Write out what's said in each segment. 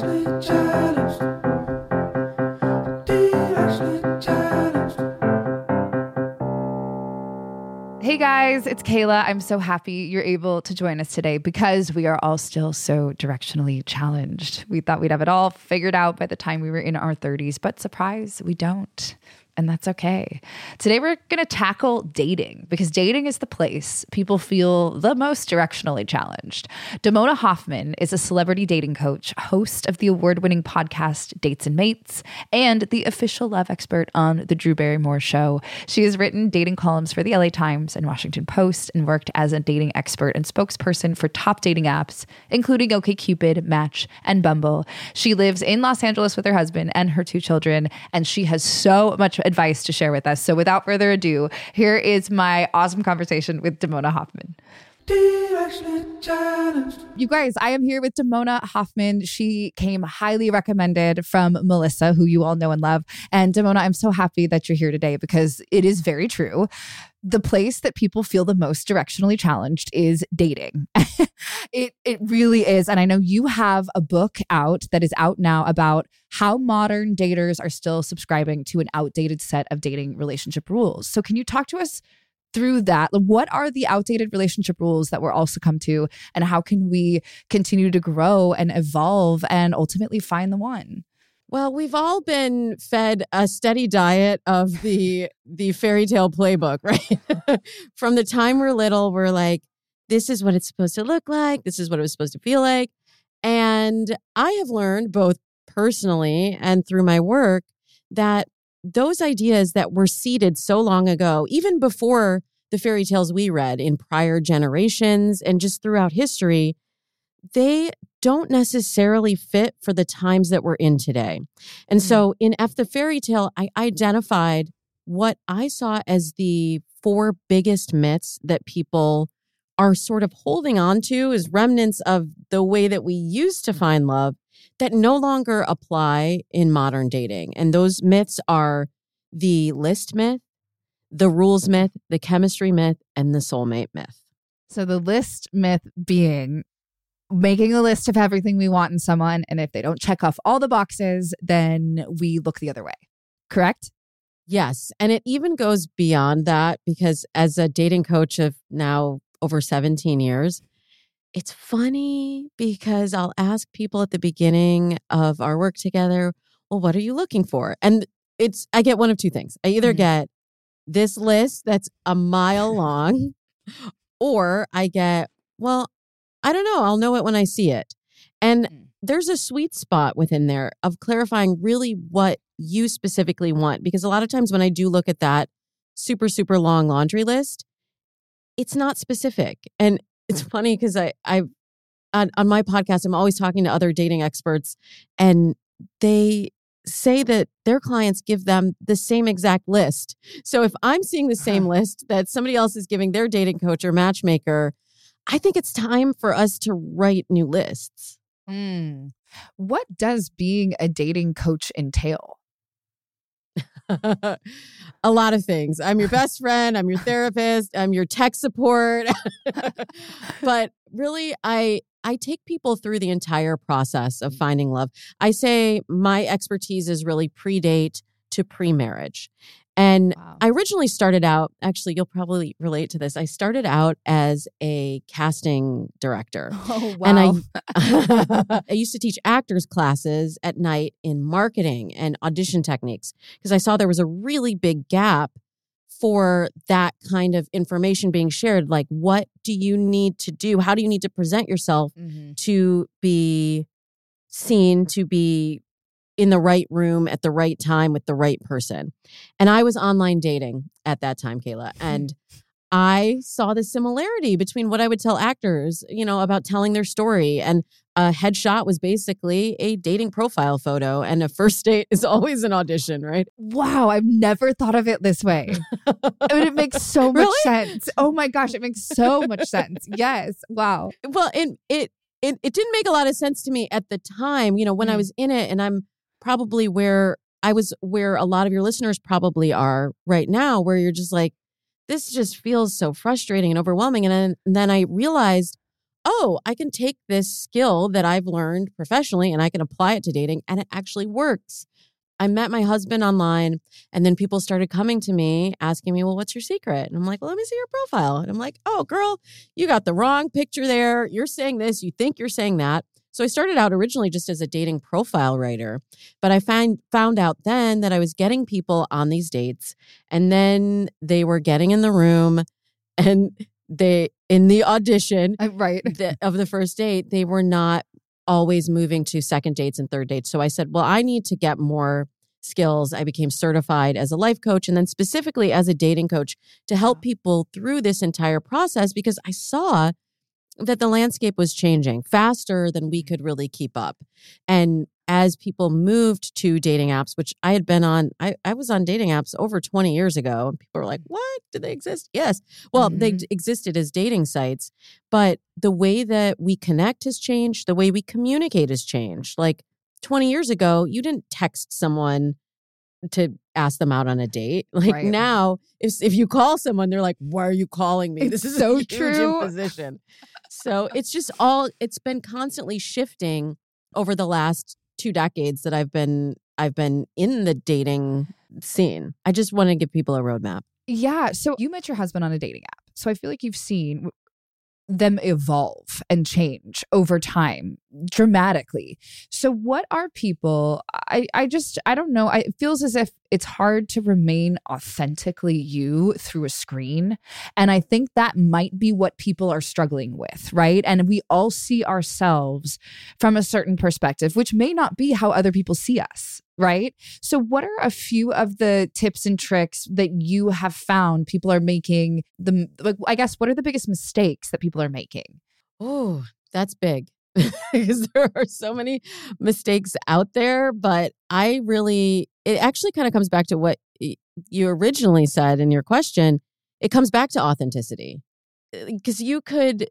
Hey guys, it's Kayla. I'm so happy you're able to join us today because we are all still so directionally challenged. We thought we'd have it all figured out by the time we were in our 30s, but surprise, we don't and that's okay. Today, we're going to tackle dating because dating is the place people feel the most directionally challenged. Damona Hoffman is a celebrity dating coach, host of the award winning podcast Dates and Mates, and the official love expert on The Drew Barrymore Show. She has written dating columns for the LA Times and Washington Post and worked as a dating expert and spokesperson for top dating apps, including OKCupid, Match, and Bumble. She lives in Los Angeles with her husband and her two children, and she has so much advice to share with us. So without further ado, here is my awesome conversation with Damona Hoffman. You guys, I am here with Damona Hoffman. She came highly recommended from Melissa, who you all know and love. And Damona, I'm so happy that you're here today because it is very true. The place that people feel the most directionally challenged is dating. it it really is. And I know you have a book out that is out now about how modern daters are still subscribing to an outdated set of dating relationship rules. So can you talk to us through that what are the outdated relationship rules that we're also come to and how can we continue to grow and evolve and ultimately find the one well, we've all been fed a steady diet of the the fairy tale playbook, right? From the time we're little, we're like, this is what it's supposed to look like, this is what it was supposed to feel like. And I have learned both personally and through my work that those ideas that were seeded so long ago, even before the fairy tales we read in prior generations and just throughout history, they don't necessarily fit for the times that we're in today. And mm-hmm. so in F the Fairy Tale, I identified what I saw as the four biggest myths that people are sort of holding on to as remnants of the way that we used to find love that no longer apply in modern dating. And those myths are the list myth, the rules myth, the chemistry myth, and the soulmate myth. So the list myth being making a list of everything we want in someone. And if they don't check off all the boxes, then we look the other way. Correct? Yes. And it even goes beyond that because as a dating coach of now over 17 years, it's funny because I'll ask people at the beginning of our work together, well, what are you looking for? And it's, I get one of two things. I either Mhm. get this list that's a mile long, or I get, well, I don't know. I'll know it when I see it. And Mm. there's a sweet spot within there of clarifying really what you specifically want. Because a lot of times when I do look at that super, super long laundry list, it's not specific. And it's funny because I, I, on, on my podcast, I'm always talking to other dating experts and they say that their clients give them the same exact list. So if I'm seeing the same list that somebody else is giving their dating coach or matchmaker, I think it's time for us to write new lists. Mm. What does being a dating coach entail? a lot of things. I'm your best friend, I'm your therapist, I'm your tech support. but really I I take people through the entire process of finding love. I say my expertise is really pre-date to pre-marriage. And Wow. I originally started out, actually, you'll probably relate to this. I started out as a casting director. oh, And I, I used to teach actors classes at night in marketing and audition techniques because I saw there was a really big gap for that kind of information being shared. Like, what do you need to do? How do you need to present yourself Mhm. to be seen, to be in the right room at the right time with the right person. And I was online dating at that time, Kayla. And I saw the similarity between what I would tell actors, you know, about telling their story. And a headshot was basically a dating profile photo, and a first date is always an audition, right? Wow, I've never thought of it this way. I mean, it makes so much Really? sense. Oh my gosh, it makes so much sense. Yes. Wow. well and it, it it didn't make a lot of sense to me at the time you know when i Mm. was in it and i'm probably where i was where a lot of your listeners probably are right now where you're just like this just feels so frustrating and overwhelming and then, and then i realized oh i can take this skill that i've learned professionally and i can apply it to dating and it actually works i met my husband online and then people started coming to me asking me well what's your secret and i'm like well let me see your profile and i'm like oh girl you got the wrong picture there. You're saying this, you think you're saying that. So I started out originally just as a dating profile writer, but I find found out then that I was getting people on these dates and then they were getting in the room and they in the audition Uh, right. the, of the first date, they were not always moving to second dates and third dates. So I said, well, I need to get more skills. I became certified as a life coach and then specifically as a dating coach to help people through this entire process because I saw that the landscape was changing faster than we mm-hmm. could really keep up. And as people moved to dating apps, which I had been on, I, I was on dating apps over 20 years ago. And people were like, mm-hmm. what? Do they exist? Yes. Well, they mm-hmm. existed as dating sites, but the way that we connect has changed. The way we communicate has changed. Like 20 years ago, you didn't text someone to ask them out on a date. Like Right. now, if if you call someone, they're like, "Why are you calling me?" It's this is so true. imposition. So it's just all it's been constantly shifting over the last two decades that I've been I've been in the dating scene. I just want to give people a roadmap. Yeah. So you met your husband on a dating app. So I feel like you've seen them evolve and change over time dramatically. So what are people I I just I don't know. I, it feels as if it's hard to remain authentically you through a screen. And I think that might be what people are struggling with, right? And we all see ourselves from a certain perspective, which may not be how other people see us, right? So, what are a few of the tips and tricks that you have found people are making? The like, I guess, what are the biggest mistakes that people are making? Oh, that's big. because there are so many mistakes out there, but I really it actually kind of comes back to what you originally said in your question. It comes back to authenticity. Uh, because you could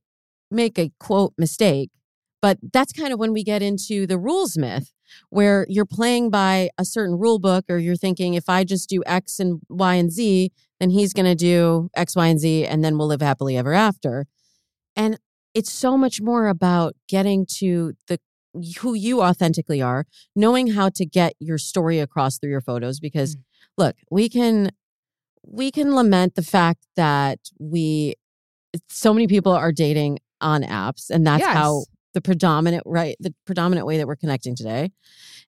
make a quote mistake, but that's kind of when we get into the rules myth where you're playing by a certain rule book or you're thinking if I just do X and Y and Z, then he's going to do X, Y, and Z and then we'll live happily ever after. And it's so much more about getting to the who you authentically are, knowing how to get your story across through your photos because Mm. look, we can we can lament the fact that we so many people are dating on apps and that's how Yes. The predominant right the predominant way that we're connecting today.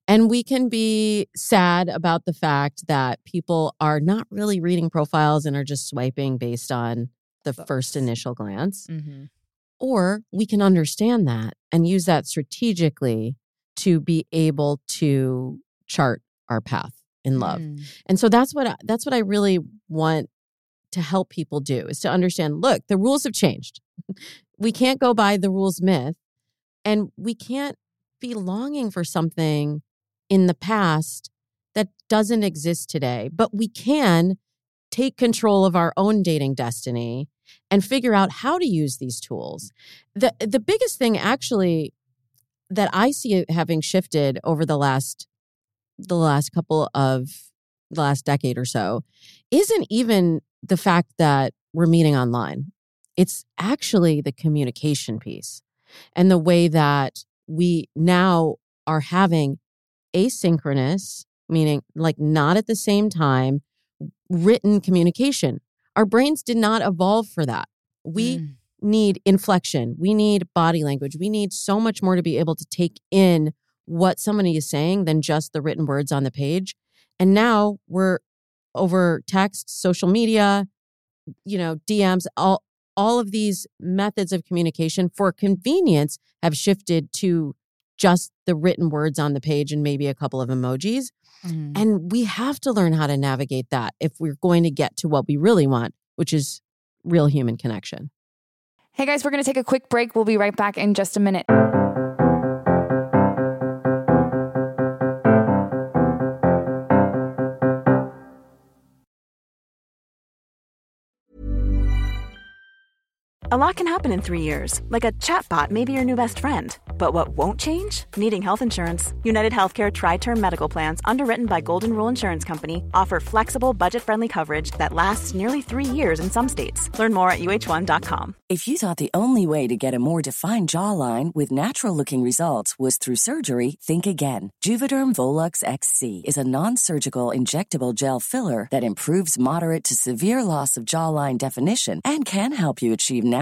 And we can be sad about the fact that people are not really reading profiles and are just swiping based on the first initial glance. Mm-hmm. or we can understand that and use that strategically to be able to chart our path in love. Mm. and so that's what I, that's what I really want to help people do is to understand look the rules have changed. We can't go by the rules myth and we can't be longing for something in the past that doesn't exist today but we can take control of our own dating destiny and figure out how to use these tools the the biggest thing actually that i see having shifted over the last the last couple of the last decade or so isn't even the fact that we're meeting online. It's actually the communication piece and the way that we now are having asynchronous, meaning like not at the same time, written communication. Our brains did not evolve for that. We Mm. need inflection. We need body language. We need so much more to be able to take in what somebody is saying than just the written words on the page. And now we're over text, social media, you know, DMs, all all of these methods of communication for convenience have shifted to just the written words on the page and maybe a couple of emojis. Mhm. And we have to learn how to navigate that if we're going to get to what we really want, which is real human connection. Hey guys, we're going to take a quick break. We'll be right back in just a minute. A lot can happen in three years, like a chatbot may be your new best friend. But what won't change? Needing health insurance. United Healthcare Tri Term Medical Plans, underwritten by Golden Rule Insurance Company, offer flexible, budget friendly coverage that lasts nearly three years in some states. Learn more at uh1.com. If you thought the only way to get a more defined jawline with natural looking results was through surgery, think again. Juvederm Volux XC is a non surgical injectable gel filler that improves moderate to severe loss of jawline definition and can help you achieve natural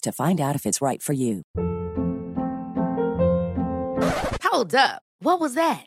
to find out if it's right for you. Hold up. What was that?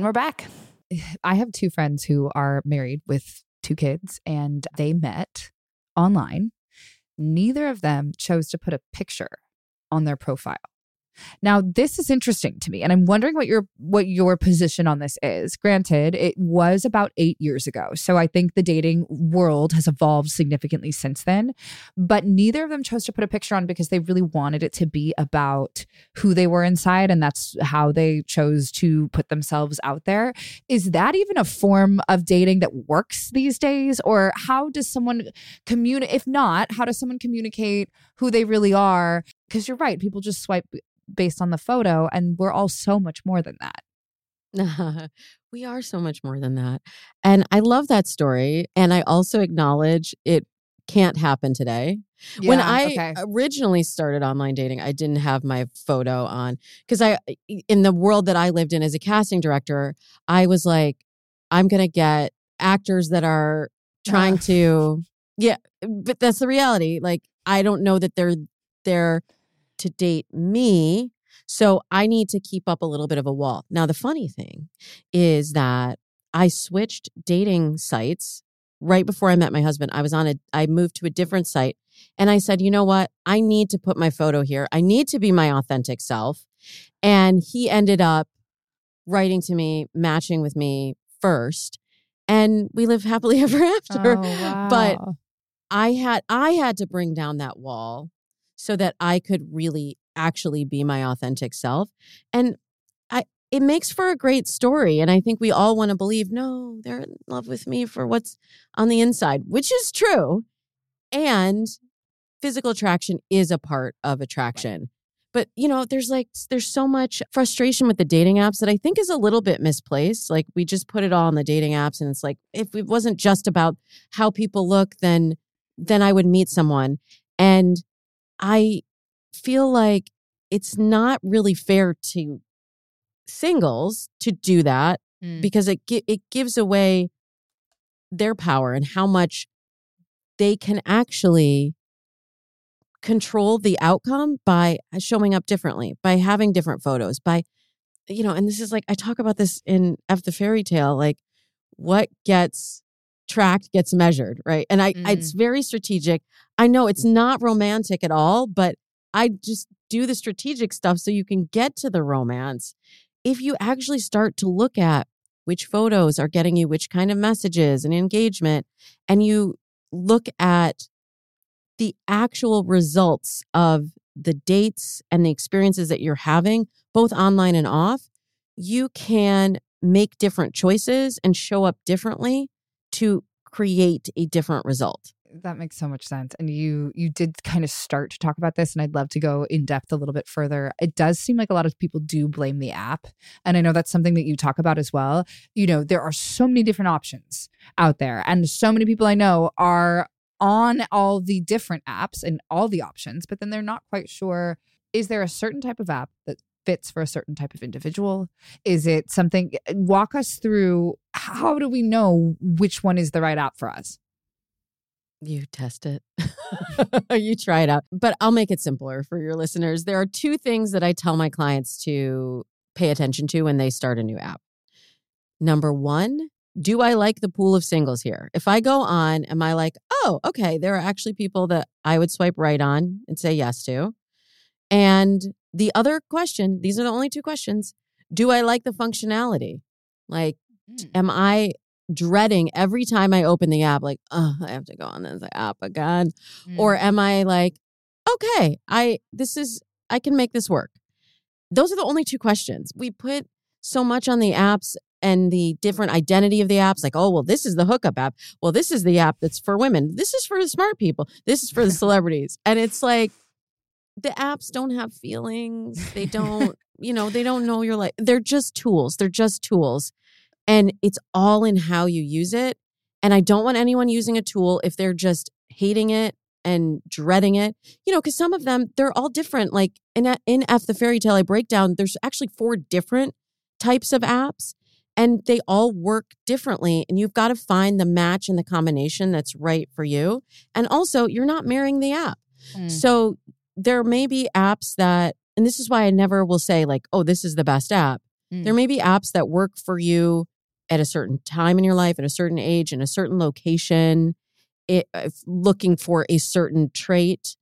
And we're back. I have two friends who are married with two kids, and they met online. Neither of them chose to put a picture on their profile. Now, this is interesting to me, and I'm wondering what your what your position on this is. Granted, it was about eight years ago, so I think the dating world has evolved significantly since then. But neither of them chose to put a picture on because they really wanted it to be about who they were inside, and that's how they chose to put themselves out there. Is that even a form of dating that works these days, or how does someone communicate? If not, how does someone communicate who they really are? Because you're right, people just swipe based on the photo and we're all so much more than that. we are so much more than that. And I love that story. And I also acknowledge it can't happen today. when I okay. originally started online dating, I didn't have my photo on because I, in the world that I lived in as a casting director, I was like, I'm going to get actors that are trying to, yeah, but that's the reality. Like, I don't know that they're there to date me. So I need to keep up a little bit of a wall. Now, the funny thing is that I switched dating sites right before I met my husband. I was on a, I moved to a different site and I said, you know what? I need to put my photo here. I need to be my authentic self. And he ended up writing to me, matching with me first. And we live happily ever after. Oh, But. I had I had to bring down that wall so that I could really actually be my authentic self. And I it makes for a great story. And I think we all want to believe, no, they're in love with me for what's on the inside, which is true. And physical attraction is a part of attraction. But you know, there's like there's so much frustration with the dating apps that I think is a little bit misplaced. Like we just put it all on the dating apps and it's like if it wasn't just about how people look, then then I would meet someone. And I feel like it's not really fair to singles to do that Mm. because it it gives away their power and how much they can actually control the outcome by showing up differently, by having different photos, by you know, and this is like I talk about this in F the fairy tale, like what gets tracked gets measured, right? And I, I it's mm. very strategic. I know it's mm. not romantic at all, but I just do the strategic stuff so you can get to the romance. If you actually start to look at which photos are getting you which kind of messages and engagement, and you look at the actual results of the dates and the experiences that you're having, both online and off, you can make different choices and show up differently to create a different result. that makes so much sense and you you did kind of start to talk about this and i'd love to go in depth a little bit further it does seem like a lot of people do blame the app and i know that's something that you talk about as well you know there are so many different options out there and so many people i know are on all the different apps and all the options but then they're not quite sure is there a certain type of app that fits for a certain type of individual is it something walk us through how do we know which one is the right app for us You test it. you try it out. But I'll make it simpler for your listeners. There are two things that I tell my clients to pay attention to when they start a new app. Number one, do I like the pool of singles here? If I go on, am I like, oh, okay, there are actually people that I would swipe right on and say yes to? And the other question, these are the only two questions. Do I like the functionality? Like, mm. am I dreading every time I open the app, like, oh, I have to go on this app again? Or mm. am I like, okay, I this is I can make this work? Those are the only two questions. We put so much on the apps and the different identity of the apps, like, oh, well, this is the hookup app. Well, this is the app that's for women. This is for the smart people. This is for the celebrities. And it's like the apps don't have feelings. They don't, you know, they don't know your life. They're just tools. They're just tools. And it's all in how you use it. And I don't want anyone using a tool if they're just hating it and dreading it. You know, because some of them, they're all different. Like in, in F the Fairy Tale, I break down, there's actually four different types of apps and they all work differently. And you've got to find the match and the combination that's right for you. And also, you're not marrying the app. Mm. So there may be apps that, and this is why I never will say, like, oh, this is the best app. Mm. There may be apps that work for you at a certain time in your life, at a certain age, in a certain location, it, looking for a certain trait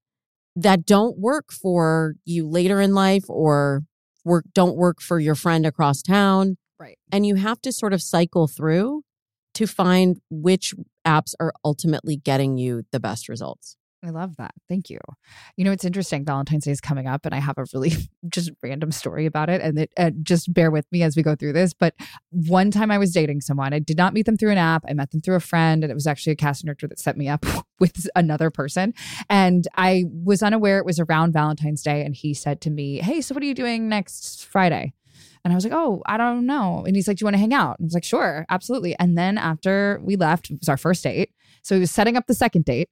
that don't work for you later in life or work don't work for your friend across town. Right. And you have to sort of cycle through to find which apps are ultimately getting you the best results. I love that. Thank you. You know, it's interesting. Valentine's Day is coming up, and I have a really just random story about it. And it, just bear with me as we go through this. But one time I was dating someone, I did not meet them through an app. I met them through a friend, and it was actually a casting director that set me up with another person. And I was unaware it was around Valentine's Day. And he said to me, Hey, so what are you doing next Friday? And I was like, oh, I don't know. And he's like, do you want to hang out? And I was like, sure, absolutely. And then after we left, it was our first date. So he was setting up the second date.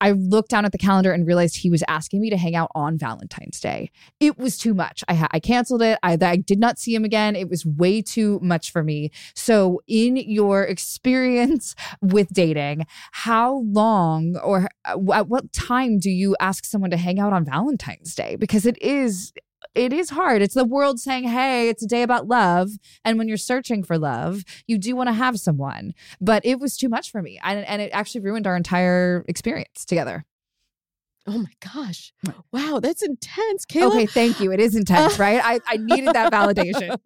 I looked down at the calendar and realized he was asking me to hang out on Valentine's Day. It was too much. I, I canceled it. I, I did not see him again. It was way too much for me. So, in your experience with dating, how long or uh, at what time do you ask someone to hang out on Valentine's Day? Because it is it is hard. It's the world saying, hey, it's a day about love. And when you're searching for love, you do want to have someone. But it was too much for me. And, and it actually ruined our entire experience together. Oh my gosh. Wow, that's intense, Kayla. Okay, thank you. It is intense, right? I, I needed that validation.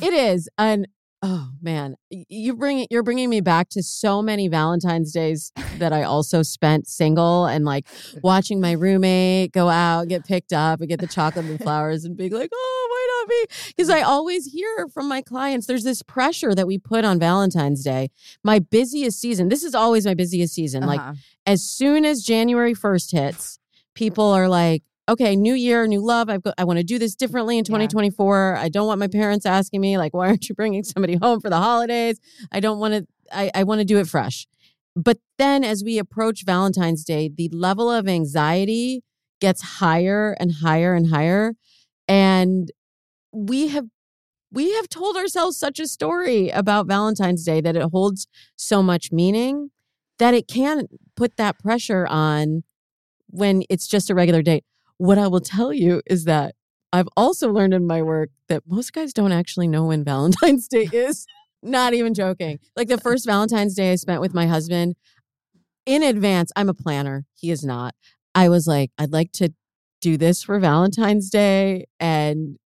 it is. And oh man, you bring it you're bringing me back to so many Valentine's days that I also spent single and like watching my roommate go out, get picked up and get the chocolate and flowers and being like, "Oh, why not me?" Because I always hear from my clients there's this pressure that we put on Valentine's Day. My busiest season. This is always my busiest season. Like Uh-huh. as soon as January 1st hits, people are like, okay, new year, new love. I've got, I want to do this differently in 2024. I don't want my parents asking me, like, why aren't you bringing somebody home for the holidays? I don't want to, I, I want to do it fresh. But then as we approach Valentine's Day, the level of anxiety gets higher and higher and higher. And we have we have told ourselves such a story about Valentine's Day that it holds so much meaning that it can put that pressure on when it's just a regular date. What I will tell you is that I've also learned in my work that most guys don't actually know when Valentine's Day is. Not even joking. Like the first Valentine's Day I spent with my husband in advance, I'm a planner. He is not. I was like, I'd like to do this for Valentine's Day and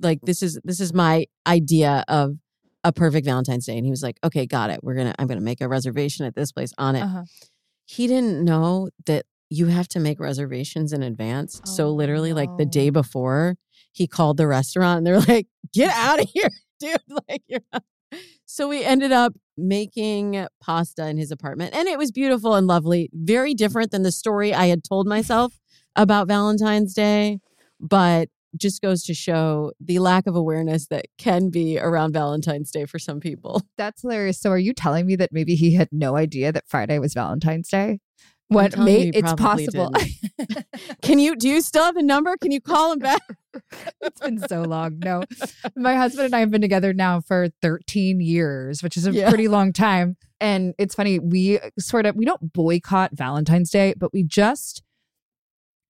like this is this is my idea of a perfect Valentine's Day and he was like, "Okay, got it. We're going to I'm going to make a reservation at this place on it." Uh-huh. He didn't know that you have to make reservations in advance. so Oh, literally like the day before, he called the restaurant and they're like, "Get out of here, dude." Like you're not- So we ended up making pasta in his apartment and it was beautiful and lovely. Very different than the story I had told myself about Valentine's Day, but just goes to show the lack of awareness that can be around Valentine's Day for some people. That's hilarious. So, are you telling me that maybe he had no idea that Friday was Valentine's Day? What may it's possible. Can you do you still have the number? Can you call him back? it's been so long. No, my husband and I have been together now for 13 years, which is a Yeah. pretty long time. And it's funny, we sort of we don't boycott Valentine's Day, but we just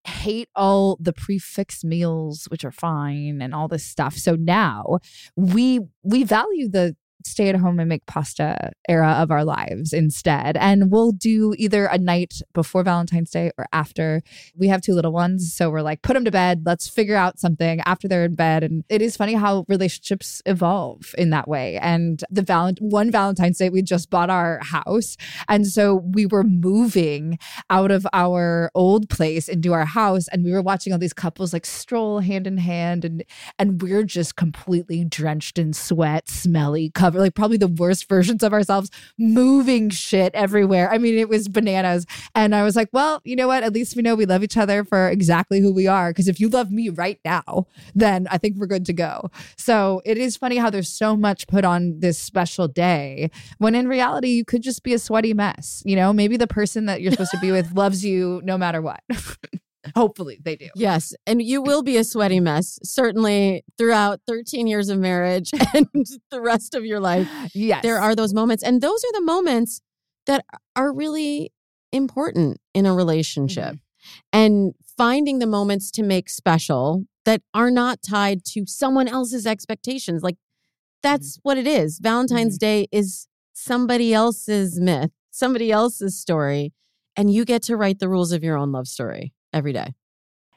hate all the prix fixe meals which are fine and all this stuff. So now we we value the stay at home and make pasta era of our lives instead. And we'll do either a night before Valentine's Day or after. We have two little ones, so we're like, put them to bed. Let's figure out something after they're in bed. And it is funny how relationships evolve in that way. And the valent one Valentine's Day, we just bought our house. And so we were moving out of our old place into our house. And we were watching all these couples like stroll hand in hand and and we're just completely drenched in sweat, smelly, covered like probably the worst versions of ourselves, moving shit everywhere. I mean, it was bananas. And I was like, well, you know what? At least we know we love each other for exactly who we are. Because if you love me right now, then I think we're good to go. So it is funny how there's so much put on this special day when in reality, you could just be a sweaty mess. You know, maybe the person that you're supposed to be with loves you no matter what. Hopefully they do. Yes. And you will be a sweaty mess, certainly throughout 13 years of marriage and the rest of your life. Yes. There are those moments. And those are the moments that are really important in a relationship. Mm-hmm. And finding the moments to make special that are not tied to someone else's expectations. Like mm-hmm. that's what it is. Valentine's mm-hmm. Day is somebody else's myth, somebody else's story, and you get to write the rules of your own love story every day.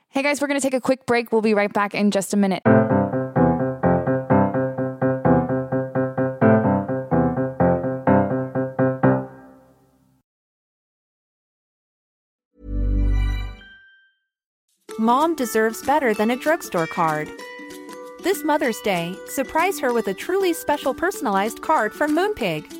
Hey guys, we're going to take a quick break. We'll be right back in just a minute. Mom deserves better than a drugstore card. This Mother's Day, surprise her with a truly special personalized card from Moonpig.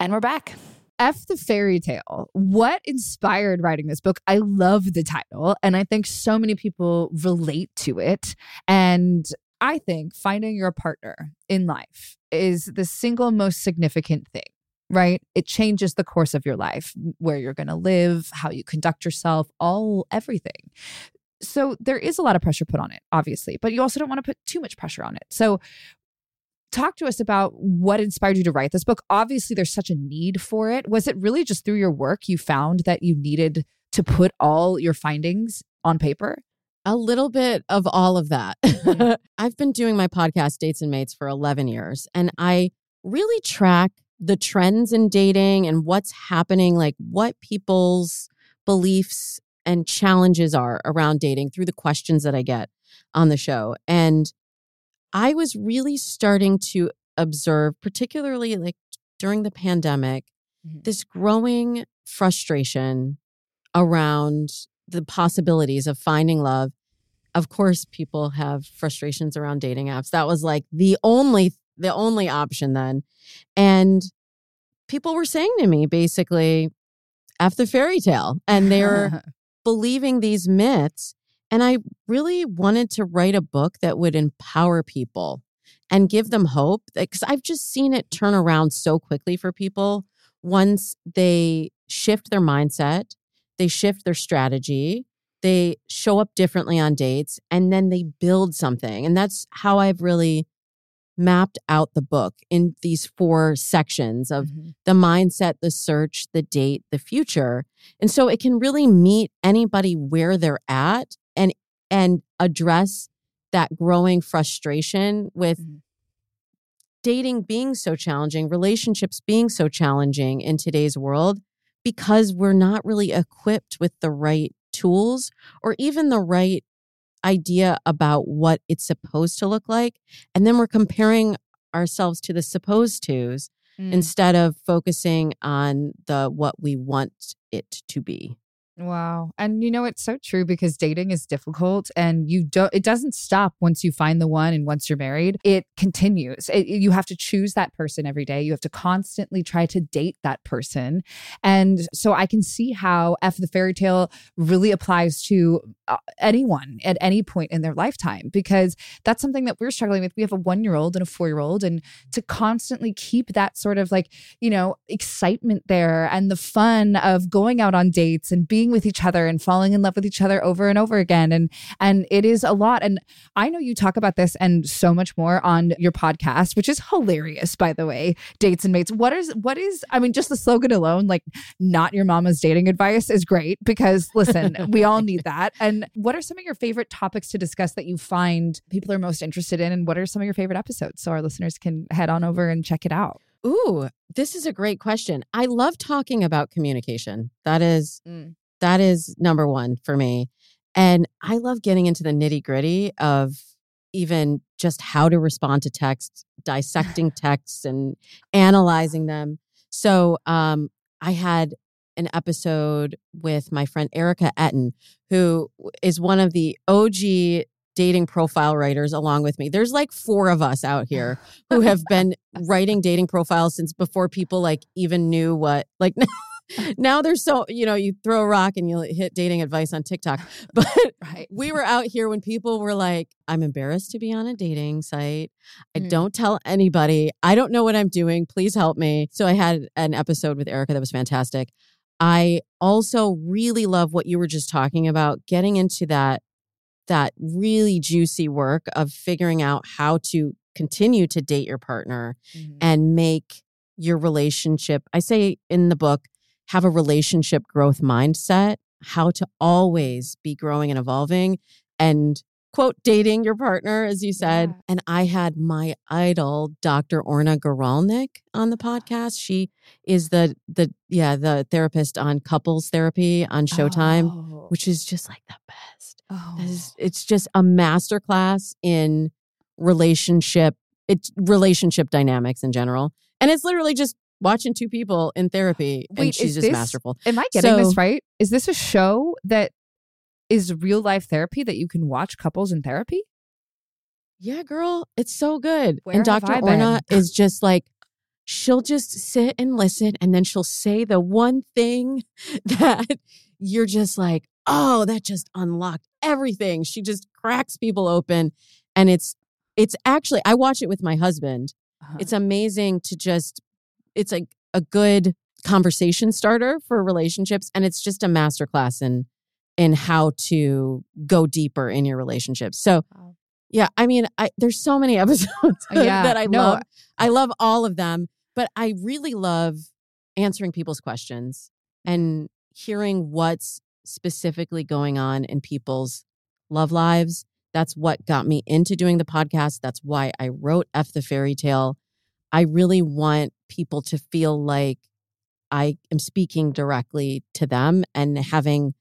And we're back. F the fairy tale. What inspired writing this book? I love the title, and I think so many people relate to it. And I think finding your partner in life is the single most significant thing, right? It changes the course of your life, where you're going to live, how you conduct yourself, all everything. So there is a lot of pressure put on it, obviously, but you also don't want to put too much pressure on it. So talk to us about what inspired you to write this book. Obviously, there's such a need for it. Was it really just through your work you found that you needed to put all your findings on paper? A little bit of all of that. Mm-hmm. I've been doing my podcast, Dates and Mates, for 11 years, and I really track the trends in dating and what's happening, like what people's beliefs and challenges are around dating through the questions that I get on the show. And I was really starting to observe, particularly like during the pandemic, mm-hmm. this growing frustration around the possibilities of finding love. Of course, people have frustrations around dating apps. That was like the only the only option then. And people were saying to me basically, F the fairy tale. And they're believing these myths. And I really wanted to write a book that would empower people and give them hope because I've just seen it turn around so quickly for people once they shift their mindset, they shift their strategy, they show up differently on dates, and then they build something. And that's how I've really mapped out the book in these four sections of mm-hmm. the mindset, the search, the date, the future. And so it can really meet anybody where they're at and and address that growing frustration with dating being so challenging, relationships being so challenging in today's world because we're not really equipped with the right tools or even the right idea about what it's supposed to look like. And then we're comparing ourselves to the supposed tos Mm. instead of focusing on the what we want it to be. Wow. And you know, it's so true because dating is difficult and you don't, it doesn't stop once you find the one and once you're married. It continues. It, you have to choose that person every day. You have to constantly try to date that person. And so I can see how F the fairy tale really applies to uh, anyone at any point in their lifetime because that's something that we're struggling with. We have a one year old and a four year old, and to constantly keep that sort of like, you know, excitement there and the fun of going out on dates and being with each other and falling in love with each other over and over again. And and it is a lot. And I know you talk about this and so much more on your podcast which is hilarious by the way dates and mates. What is what is I mean just the slogan alone like not your mama's dating advice is great because listen we all need that. And what are some of your favorite topics to discuss that you find people are most interested in? And what are some of your favorite episodes? So our listeners can head on over and check it out. Ooh, this is a great question. I love talking about communication. That is mm. That is number 1 for me. And I love getting into the nitty-gritty of even just how to respond to texts, dissecting texts and analyzing them. So, um I had an episode with my friend Erica Ettin, who is one of the OG dating profile writers along with me. There's like four of us out here who have been writing dating profiles since before people like even knew what like now there's so you know you throw a rock and you'll hit dating advice on TikTok. But right. we were out here when people were like, "I'm embarrassed to be on a dating site. I mm. don't tell anybody. I don't know what I'm doing. Please help me." So I had an episode with Erica that was fantastic. I also really love what you were just talking about, getting into that that really juicy work of figuring out how to continue to date your partner mm-hmm. and make your relationship, I say in the book, have a relationship growth mindset, how to always be growing and evolving and quote dating your partner as you said yeah. and i had my idol dr orna guralnik on the podcast she is the the yeah the therapist on couples therapy on showtime oh. which is just like the best Oh. It's, it's just a masterclass in relationship, it's relationship dynamics in general. And it's literally just watching two people in therapy Wait, and she's just this, masterful. Am I getting so, this right? Is this a show that is real life therapy that you can watch couples in therapy? Yeah, girl, it's so good. Where and Dr. Orna is just like she'll just sit and listen and then she'll say the one thing that you're just like, "Oh, that just unlocked everything. She just cracks people open and it's it's actually I watch it with my husband. Uh-huh. It's amazing to just it's like a good conversation starter for relationships and it's just a masterclass in in how to go deeper in your relationships. So wow. yeah, I mean, I there's so many episodes uh, yeah, that I no. love. I uh love all of them, but I really love answering people's questions and hearing what's specifically going on in people's love lives. That's what got me into doing the podcast. That's why I wrote F the Fairy Tale. I really want people to feel like I am speaking directly to them and having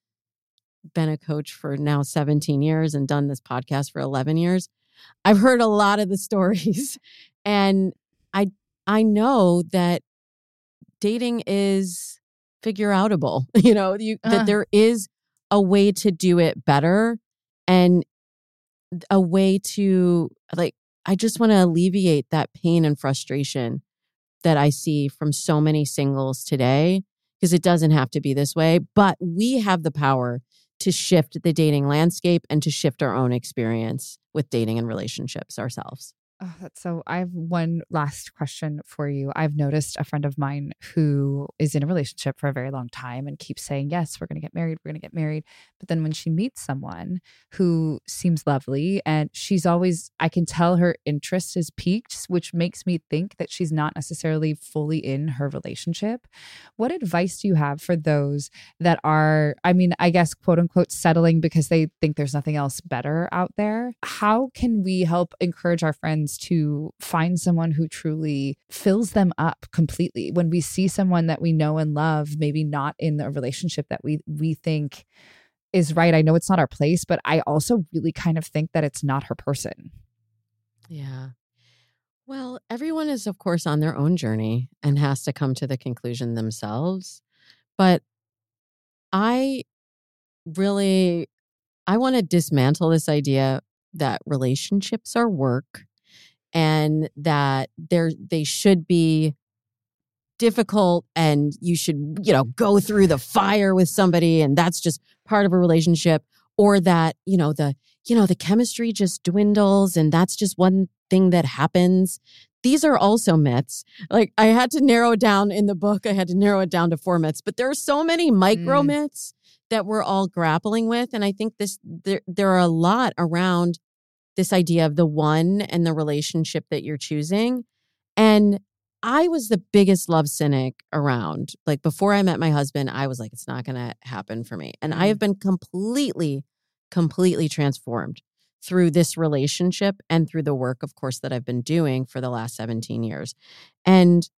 been a coach for now 17 years and done this podcast for 11 years. I've heard a lot of the stories and I I know that dating is figure outable. You know, you, uh. that there is a way to do it better and a way to like I just want to alleviate that pain and frustration that I see from so many singles today because it doesn't have to be this way, but we have the power to shift the dating landscape and to shift our own experience with dating and relationships ourselves. Oh, that's so. I have one last question for you. I've noticed a friend of mine who is in a relationship for a very long time and keeps saying, Yes, we're going to get married. We're going to get married. But then when she meets someone who seems lovely and she's always, I can tell her interest is peaked, which makes me think that she's not necessarily fully in her relationship. What advice do you have for those that are, I mean, I guess, quote unquote, settling because they think there's nothing else better out there? How can we help encourage our friends? To find someone who truly fills them up completely. When we see someone that we know and love, maybe not in a relationship that we we think is right. I know it's not our place, but I also really kind of think that it's not her person. Yeah. Well, everyone is, of course, on their own journey and has to come to the conclusion themselves. But I really I want to dismantle this idea that relationships are work and that they're they should be difficult and you should you know go through the fire with somebody and that's just part of a relationship or that you know the you know the chemistry just dwindles and that's just one thing that happens these are also myths like i had to narrow it down in the book i had to narrow it down to four myths but there are so many micro Mm. myths that we're all grappling with and i think this there, there are a lot around this idea of the one and the relationship that you're choosing and I was the biggest love cynic around. Like before I met my husband, I was like, it's not going to happen for me. And I mm-hmm. have been completely, completely transformed through this relationship and through the work, of course, that I've been doing for the last 17 years. And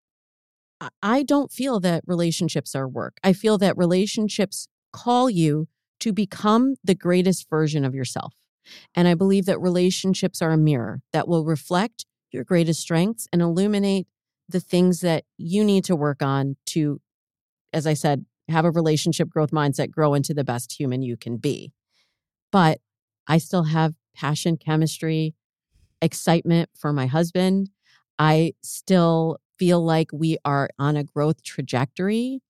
I- I don't feel that relationships are work. I feel that relationships call you to become the greatest version of yourself. And I believe that relationships are a mirror that will reflect your greatest strengths and illuminate the things that you need to work on to, as I said, have a relationship growth mindset, grow into the best human you can be. But I still have passion, chemistry, excitement for my husband. I still feel like we are on a growth trajectory.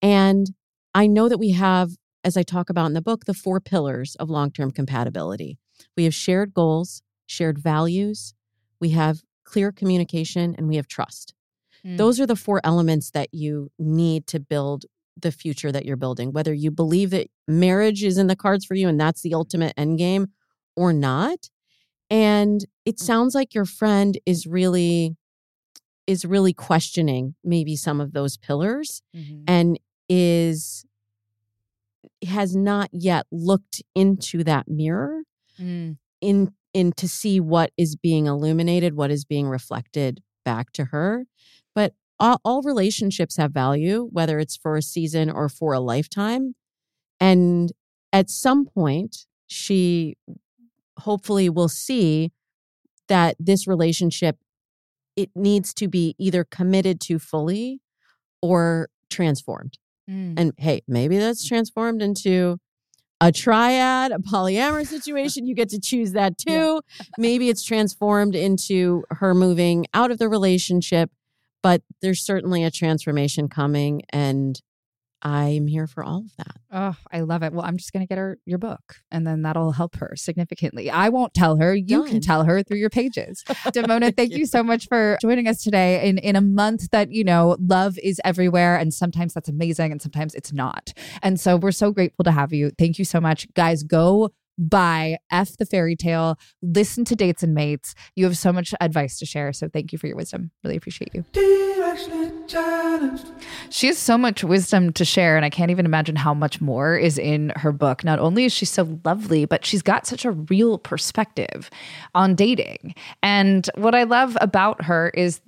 And I know that we have, as I talk about in the book, the four pillars of long term compatibility. We have shared goals, shared values, we have clear communication, and we have trust. Mm. Those are the four elements that you need to build the future that you're building, whether you believe that marriage is in the cards for you and that's the ultimate end game or not. And it sounds like your friend is really is really questioning maybe some of those pillars Mhm. and is has not yet looked into that mirror Mm. in in to see what is being illuminated, what is being reflected back to her. But all, all relationships have value, whether it's for a season or for a lifetime. And at some point, she hopefully will see that this relationship it needs to be either committed to fully or transformed. Mm. And hey, maybe that's transformed into a triad, a polyamorous situation. You get to choose that too. Maybe it's transformed into her moving out of the relationship, but there's certainly a transformation coming. And I'm here for all of that. Oh, I love it. Well, I'm just going to get her your book and then that'll help her significantly. I won't tell her. You can tell her through your pages. Damona, thank you so much for joining us today in, in a month that, you know, love is everywhere. And sometimes that's amazing and sometimes it's not. And so we're so grateful to have you. Thank you so much. Guys, go buy F the Fairy Tale, listen to Dates and Mates. You have so much advice to share. So thank you for your wisdom. Really appreciate you. She has so much wisdom to share, and I can't even imagine how much more is in her book. Not only is she so lovely, but she's got such a real perspective on dating. And what I love about her is,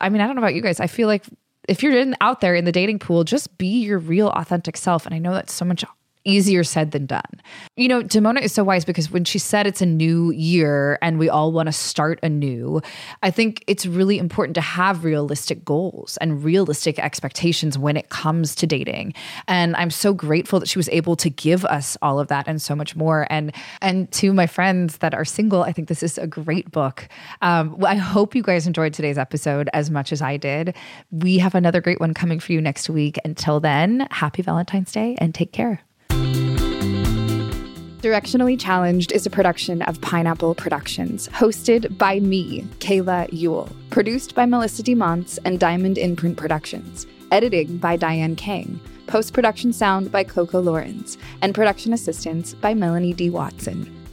I mean, I don't know about you guys, I feel like if you're in, out there in the dating pool, just be your real, authentic self. And I know that's so much easier said than done. You know, Damona is so wise because when she said it's a new year and we all want to start anew, I think it's really important to have realistic goals and realistic expectations when it comes to dating. And I'm so grateful that she was able to give us all of that and so much more. And and to my friends that are single, I think this is a great book. Um, I hope you guys enjoyed today's episode as much as I did. We have another great one coming for you next week. Until then, happy Valentine's Day and take care. Directionally Challenged is a production of Pineapple Productions, hosted by me, Kayla Yule, produced by Melissa DeMonts and Diamond Imprint Productions, editing by Diane Kang, post production sound by Coco Lawrence, and production assistance by Melanie D. Watson.